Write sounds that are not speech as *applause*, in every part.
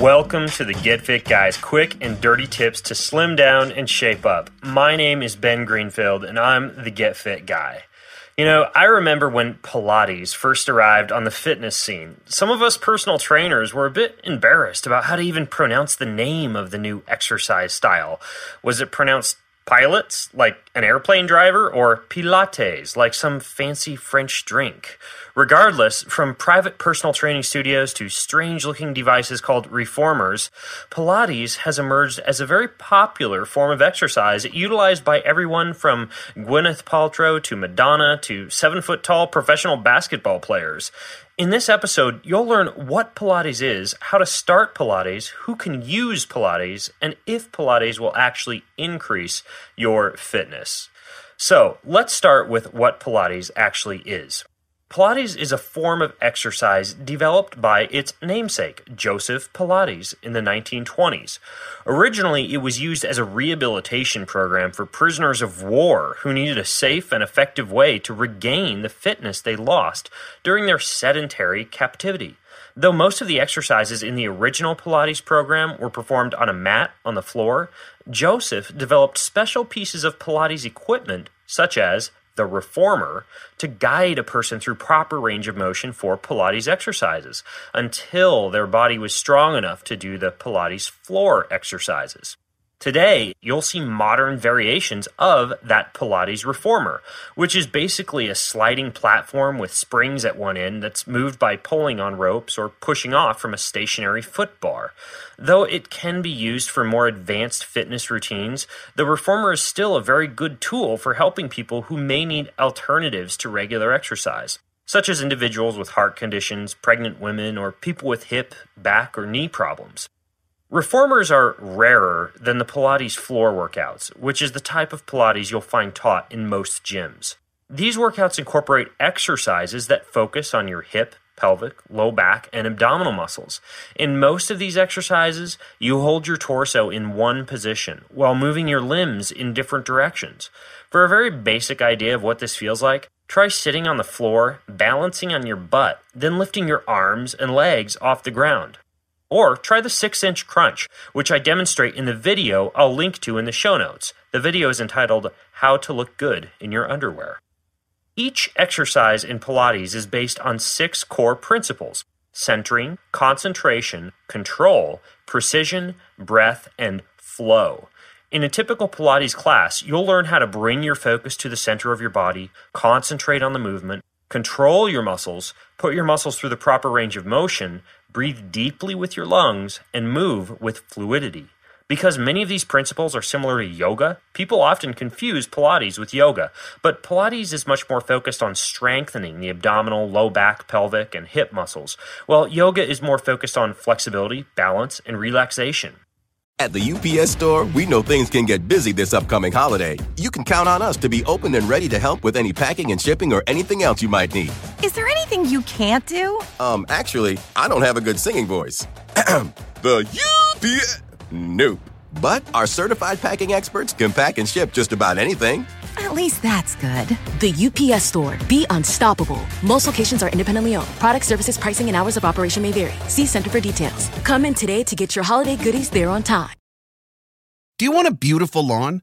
Welcome to the Get Fit Guys quick and dirty tips to slim down and shape up. My name is Ben Greenfield and I'm the Get Fit Guy. You know, I remember when Pilates first arrived on the fitness scene. Some of us personal trainers were a bit embarrassed about how to even pronounce the name of the new exercise style. Was it pronounced pilots, like an airplane driver, or Pilates, like some fancy French drink. Regardless, from private personal training studios to strange looking devices called reformers, Pilates has emerged as a very popular form of exercise utilized by everyone from Gwyneth Paltrow to Madonna to seven foot tall professional basketball players. In this episode, you'll learn what Pilates is, how to start Pilates, who can use Pilates, and if Pilates will actually increase your fitness. So, let's start with what Pilates actually is. Pilates is a form of exercise developed by its namesake, Joseph Pilates, in the 1920s. Originally, it was used as a rehabilitation program for prisoners of war who needed a safe and effective way to regain the fitness they lost during their sedentary captivity. Though most of the exercises in the original Pilates program were performed on a mat on the floor, Joseph developed special pieces of Pilates equipment, such as the reformer, to guide a person through proper range of motion for Pilates exercises until their body was strong enough to do the Pilates floor exercises. Today, you'll see modern variations of that Pilates reformer, which is basically a sliding platform with springs at one end that's moved by pulling on ropes or pushing off from a stationary foot bar. Though it can be used for more advanced fitness routines, the reformer is still a very good tool for helping people who may need alternatives to regular exercise such as individuals with heart conditions, pregnant women, or people with hip, back, or knee problems. Reformers are rarer than the Pilates floor workouts, which is the type of Pilates you'll find taught in most gyms. These workouts incorporate exercises that focus on your hip, pelvic, low back, and abdominal muscles. In most of these exercises, you hold your torso in one position while moving your limbs in different directions. For a very basic idea of what this feels like, try sitting on the floor, balancing on your butt, then lifting your arms and legs off the ground. Or try the 6 inch crunch, which I demonstrate in the video I'll link to in the show notes. The video is entitled How to Look Good in Your Underwear. Each exercise in Pilates is based on six core principles centering, concentration, control, precision, breath, and flow. In a typical Pilates class, you'll learn how to bring your focus to the center of your body, concentrate on the movement, control your muscles, put your muscles through the proper range of motion, breathe deeply with your lungs, and move with fluidity. Because many of these principles are similar to yoga, people often confuse Pilates with yoga, but Pilates is much more focused on strengthening the abdominal, low back, pelvic, and hip muscles, while yoga is more focused on flexibility, balance, and relaxation. At the UPS store, we know things can get busy this upcoming holiday. You can count on us to be open and ready to help with any packing and shipping or anything else you might need. Is there anything you can't do? Um, actually, I don't have a good singing voice. *clears throat* the UPS. Nope. But our certified packing experts can pack and ship just about anything. At least that's good. The UPS store. Be unstoppable. Most locations are independently owned. Product services, pricing, and hours of operation may vary. See Center for details. Come in today to get your holiday goodies there on time. Do you want a beautiful lawn?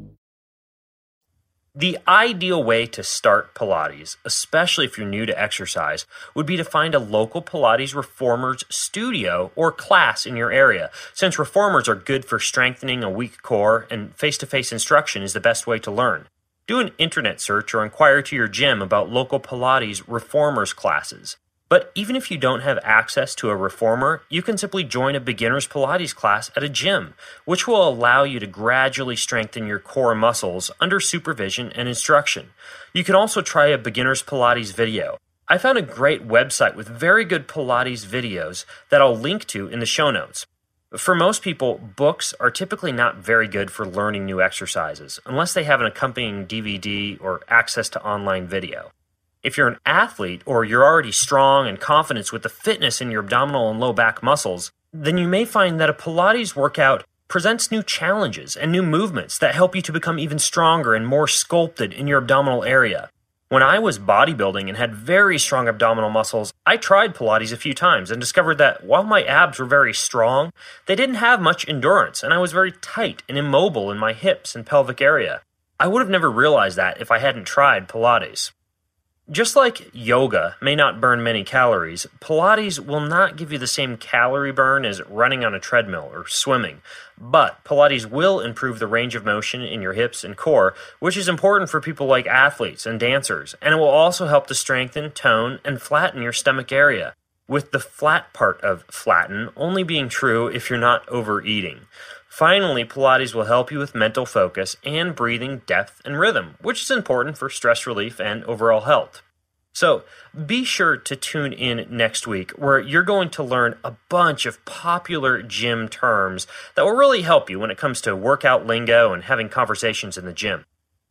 The ideal way to start Pilates, especially if you're new to exercise, would be to find a local Pilates reformers studio or class in your area, since reformers are good for strengthening a weak core and face to face instruction is the best way to learn. Do an internet search or inquire to your gym about local Pilates reformers classes. But even if you don't have access to a reformer, you can simply join a beginner's Pilates class at a gym, which will allow you to gradually strengthen your core muscles under supervision and instruction. You can also try a beginner's Pilates video. I found a great website with very good Pilates videos that I'll link to in the show notes. For most people, books are typically not very good for learning new exercises unless they have an accompanying DVD or access to online video. If you're an athlete or you're already strong and confident with the fitness in your abdominal and low back muscles, then you may find that a Pilates workout presents new challenges and new movements that help you to become even stronger and more sculpted in your abdominal area. When I was bodybuilding and had very strong abdominal muscles, I tried Pilates a few times and discovered that while my abs were very strong, they didn't have much endurance and I was very tight and immobile in my hips and pelvic area. I would have never realized that if I hadn't tried Pilates. Just like yoga may not burn many calories, Pilates will not give you the same calorie burn as running on a treadmill or swimming. But Pilates will improve the range of motion in your hips and core, which is important for people like athletes and dancers, and it will also help to strengthen, tone, and flatten your stomach area. With the flat part of flatten only being true if you're not overeating. Finally, Pilates will help you with mental focus and breathing depth and rhythm, which is important for stress relief and overall health. So be sure to tune in next week where you're going to learn a bunch of popular gym terms that will really help you when it comes to workout lingo and having conversations in the gym.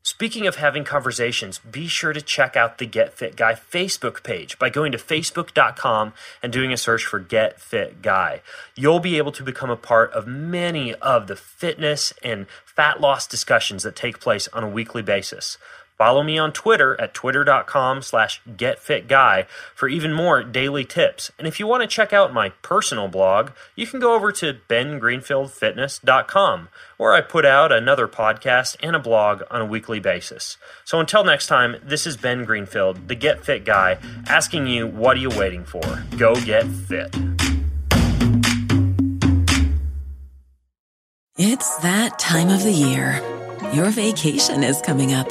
Speaking of having conversations, be sure to check out the Get Fit Guy Facebook page by going to facebook.com and doing a search for Get Fit Guy. You'll be able to become a part of many of the fitness and fat loss discussions that take place on a weekly basis. Follow me on Twitter at twitter.com slash getfitguy for even more daily tips. And if you want to check out my personal blog, you can go over to bengreenfieldfitness.com, where I put out another podcast and a blog on a weekly basis. So until next time, this is Ben Greenfield, the Get Fit Guy, asking you, what are you waiting for? Go get fit. It's that time of the year. Your vacation is coming up.